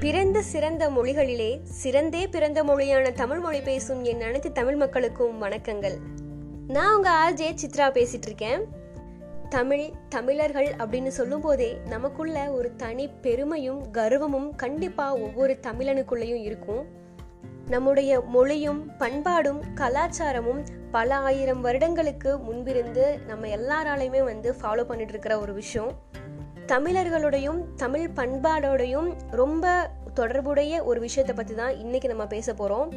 பிறந்த சிறந்த மொழிகளிலே சிறந்தே பிறந்த மொழியான தமிழ் மொழி பேசும் என் அனைத்து தமிழ் மக்களுக்கும் வணக்கங்கள். நான் உங்க ஆர்ஜே சித்ரா பேசிட்டு இருக்கேன் தமிழ் தமிழர்கள் அப்படின்னு சொல்லும் போதே நமக்குள்ள ஒரு தனி பெருமையும் கர்வமும் கண்டிப்பா ஒவ்வொரு தமிழனுக்குள்ளேயும் இருக்கும். நம்முடைய மொழியும் பண்பாடும் கலாச்சாரமும் பல ஆயிரம் வருடங்களுக்கு முன்பிருந்து நம்ம எல்லாராலையுமே வந்து ஃபாலோ பண்ணிட்டு இருக்கிற ஒரு விஷயம். தமிழர்களுடையும் தமிழ் பண்பாடோடையும் ரொம்ப தொடர்புடைய ஒரு விஷயத்தை பற்றி தான் இன்னைக்கு நம்ம பேச போகிறோம்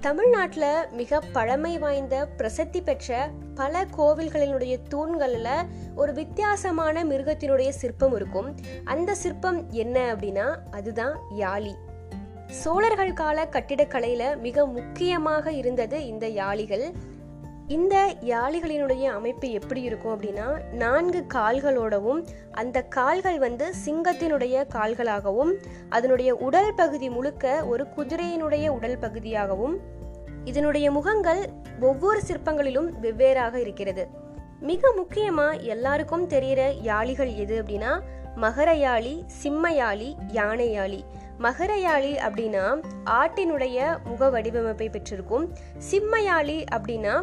தமிழ்நாட்டில் மிக பழமை வாய்ந்த பிரசித்தி பெற்ற பல கோவில்களினுடைய தூண்களில் ஒரு வித்தியாசமான மிருகத்தினுடைய சிற்பம் இருக்கும். அந்த சிற்பம் என்ன அப்படின்னா அதுதான் யாழி. சோழர்கள் கால கட்டிடக்கலையில மிக முக்கியமாக இருந்தது இந்த யாளிகள் இந்த யாளிகளினுடைய அமைப்பு எப்படி இருக்கும் அப்படின்னா நான்கு கால்களோடவும் அந்த கால்கள் வந்து சிங்கத்தினுடைய கால்களாகவும் அதனுடைய உடல் பகுதி முழுக்க ஒரு குதிரையினுடைய உடல் பகுதியாகவும் இதனுடைய முகங்கள் ஒவ்வொரு சிற்பங்களிலும் வெவ்வேறாக இருக்கிறது. மிக முக்கியமா எல்லாருக்கும் தெரிகிற யாளிகள் எது அப்படின்னா மகரயாளி சிம்மயாளி யானையாளி மகரயாளி அப்படின்னா ஆட்டினுடைய முக வடிவமைப்பை பெற்றிருக்கும். சிம்மயாளி அப்படின்னா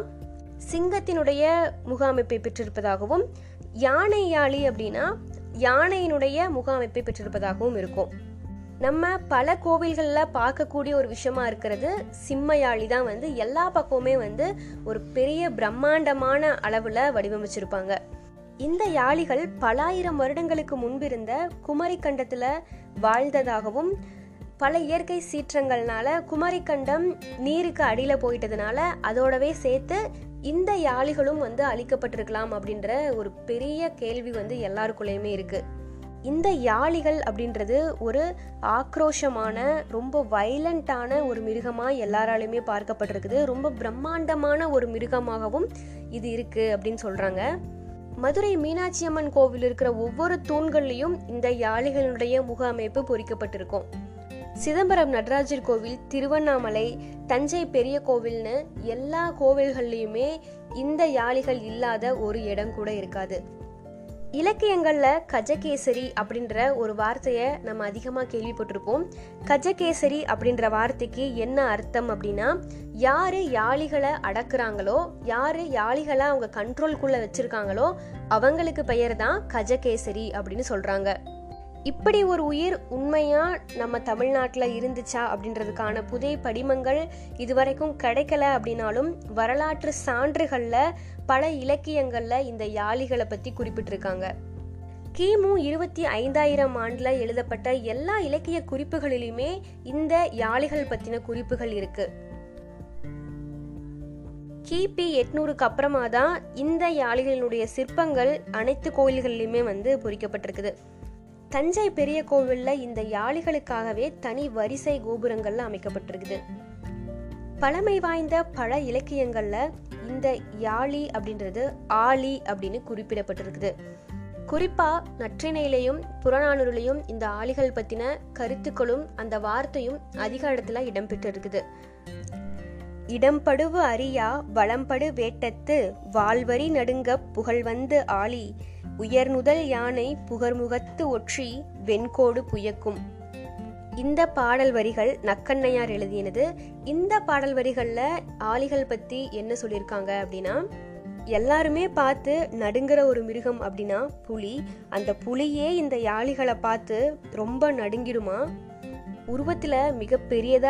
சிங்கத்தினுடைய முக அமைப்பை பெற்றிருப்பதாகவும் யானை யாழி அப்படின்னா யானையினுடைய முக அமைப்பை பெற்றிருப்பதாகவும் இருக்கும். நம்ம பல கோவில்களில் பார்க்கக்கூடிய ஒரு விஷயமா இருக்கிறது சிம்மயாழி தான் வந்து எல்லா பக்கமுமே வந்து ஒரு பெரிய பிரம்மாண்டமான அளவில் வடிவமைச்சிருப்பாங்க. இந்த யாளிகள் பலாயிரம் வருடங்களுக்கு முன்பிருந்த குமரி கண்டத்தில் வாழ்ந்ததாகவும் பல இயற்கை சீற்றங்கள்னால குமரிக்கண்டம் நீருக்கு அடியில் போயிட்டதுனால அதோடவே சேர்த்து இந்த யாளிகளும் வந்து அழிக்கப்பட்டிருக்கலாம் அப்படின்ற ஒரு பெரிய கேள்வி வந்து எல்லாருக்குள்ளேயுமே இருக்கு. இந்த யாளிகள் அப்படின்றது ஒரு ஆக்ரோஷமான ரொம்ப வைலண்டான ஒரு மிருகமாக எல்லாராலையுமே பார்க்கப்பட்டிருக்குது. ரொம்ப பிரம்மாண்டமான ஒரு மிருகமாகவும் இது இருக்கு அப்படின்னு சொல்றாங்க. மதுரை மீனாட்சி அம்மன் கோவில் இருக்கிற ஒவ்வொரு தூண்கள்லையும் இந்த யாளிகளுடைய முக அமைப்பு பொறிக்கப்பட்டிருக்கும். சிதம்பரம் நடராஜர் கோவில் திருவண்ணாமலை தஞ்சை பெரிய கோவில்னு எல்லா கோவில்கள்லையுமே இந்த யாளிகள் இல்லாத ஒரு இடம் கூட இருக்காது. இலக்கியங்கள்ல கஜகேசரி அப்படின்ற ஒரு வார்த்தையை நம்ம அதிகமாக கேள்விப்பட்டிருப்போம். கஜகேசரி அப்படின்ற வார்த்தைக்கு என்ன அர்த்தம் அப்படின்னா யாரு யாளிகளை அடக்குறாங்களோ யாரு யாளிகளை அவங்க கண்ட்ரோல்குள்ள வச்சிருக்காங்களோ அவங்களுக்கு பெயர் தான் கஜகேசரி அப்படின்னு சொல்றாங்க. இப்படி ஒரு உயிர் உண்மையா நம்ம தமிழ்நாட்டில் இருந்துச்சா அப்படின்றதுக்கான புதை படிமங்கள் இதுவரைக்கும் கிடைக்கல அப்படின்னாலும் வரலாற்று சான்றுகளில் பல இலக்கியங்களில் இந்த யாளிகளை பற்றி குறிப்பிட்டிருக்காங்க. கிமு இருபத்தி ஐந்தாயிரம் ஆண்டில் எழுதப்பட்ட எல்லா இலக்கிய குறிப்புகளிலுமே இந்த யாளிகள் பற்றின குறிப்புகள் இருக்கு. கிபி எட்நூறுக்கு அப்புறமா தான் இந்த யாளிகளினுடைய சிற்பங்கள் அனைத்து கோயில்களிலுமே வந்து பொறிக்கப்பட்டிருக்குது. தஞ்சை பெரிய கோவில்ல இந்த யாளிகளுக்காகவே தனி வரிசை கோபுரங்கள்ல அமைக்கப்பட்டிருக்குது. பழமை வாய்ந்த பல இலக்கியங்கள்ல இந்த யாழி அப்படின்றது ஆலி அப்படின்னு குறிப்பிடப்பட்டிருக்குது. குறிப்பா நற்றினையிலையும் புறநானூறுலையும் இந்த ஆளிகள் பத்தின கருத்துக்களும் அந்த வார்த்தையும் அதிக இடத்துல இடம்பெற்று இருக்குது இடம்படுவு அறியா வளம்படு வேட்டத்து வாழ்வரி நடுங்க புகழ்வந்து ஆளி உயர்நுதல் யானை புகர்முகத்து ஒற்றி வெண்கோடு புயக்கும். இந்த பாடல் வரிகள் நக்கண்ணையார் எழுதியனது. இந்த பாடல் வரிகளில் ஆளிகள் பற்றி என்ன சொல்லியிருக்காங்க அப்படின்னா எல்லாருமே பார்த்து நடுங்கிற ஒரு மிருகம் அப்படின்னா புலி. அந்த புலியே இந்த யாளிகளை பார்த்து ரொம்ப நடுங்கிடுமா? உருவத்தில் மிக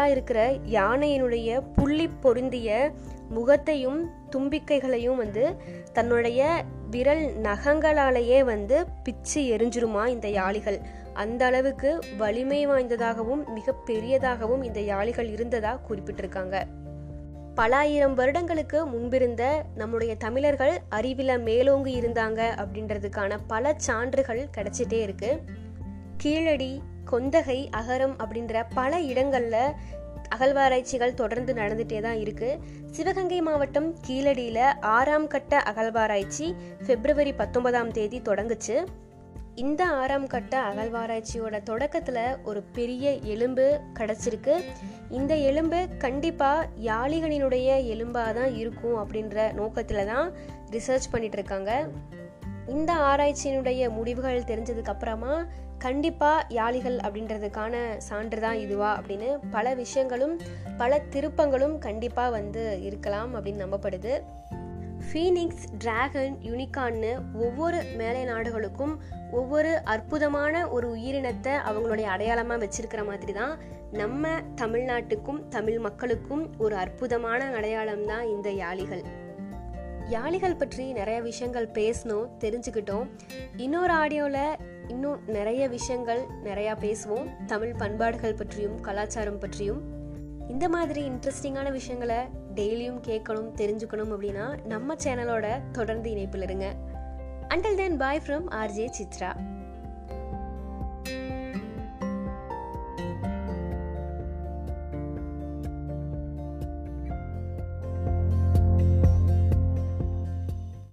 இருக்கிற யானையினுடைய புள்ளி பொருந்திய முகத்தையும் தும்பிக்கைகளையும் வந்து தன்னுடைய விரல் நகங்களாலேயே வந்து பிச்சு எரிஞ்சிருமா இந்த யாளிகள். அந்த அளவுக்கு வலிமை வாய்ந்ததாகவும் மிக பெரியதாகவும் இந்த யாளிகள் இருந்ததா குறிப்பிட்டிருக்காங்க. பலாயிரம் வருடங்களுக்கு முன்பிருந்த நம்முடைய தமிழர்கள் அறிவில மேலோங்கி இருந்தாங்க அப்படின்றதுக்கான பல சான்றுகள் கிடைச்சிட்டே இருக்கு. கீழடி கொந்தகை அகரம் அப்படின்ற பல இடங்கள்ல அகழ்வாராய்ச்சிகள் தொடர்ந்து நடந்துட்டே தான் இருக்கு. சிவகங்கை மாவட்டம் கீழடியில ஆறாம் கட்ட அகழ்வாராய்ச்சி பிப்ரவரி பத்தொன்பதாம் தேதி தொடங்குச்சு. இந்த ஆறாம் கட்ட அகழ்வாராய்ச்சியோட தொடக்கத்துல ஒரு பெரிய எலும்பு கிடைச்சிருக்கு. இந்த எலும்பு கண்டிப்பா யாளிகளினுடைய எலும்பா தான் இருக்கும் அப்படின்ற நோக்கத்துல தான் ரிசர்ச் பண்ணிட்டு இருக்காங்க. இந்த ஆராய்ச்சியினுடைய முடிவுகள் தெரிஞ்சதுக்கு அப்புறமா கண்டிப்பா யாளிகள் அப்படின்றதுக்கான சான்று தான் இதுவா அப்படின்னு பல விஷயங்களும் பல திருப்பங்களும் கண்டிப்பா வந்து இருக்கலாம் அப்படின்னு நம்பப்படுது. ஃபீனிக்ஸ் டிராகன் யூனிகான்னு ஒவ்வொரு மேலை நாடுகளுக்கும் ஒவ்வொரு அற்புதமான ஒரு உயிரினத்தை அவங்களுடைய அடையாளமாக வச்சிருக்கிற மாதிரி தான் நம்ம தமிழ்நாட்டுக்கும் தமிழ் மக்களுக்கும் ஒரு அற்புதமான அடையாளம் தான் இந்த யாளிகள் யாளிகள் பற்றி நிறைய விஷயங்கள் பேசணும் தெரிஞ்சுக்கிட்டோம். இன்னொரு ஆடியோவில் இன்னும் நிறைய விஷயங்கள் நிறையா பேசுவோம். தமிழ் பண்பாடுகள் பற்றியும் கலாச்சாரம் பற்றியும். இந்த மாதிரி இன்ட்ரெஸ்டிங்கான விஷயங்களை டெய்லியும் கேட்கணும் தெரிஞ்சுக்கணும் அப்படின்னா நம்ம சேனலோட தொடர்ந்து இணைப்பில் இருங்க. Until then bye from RJ Chitra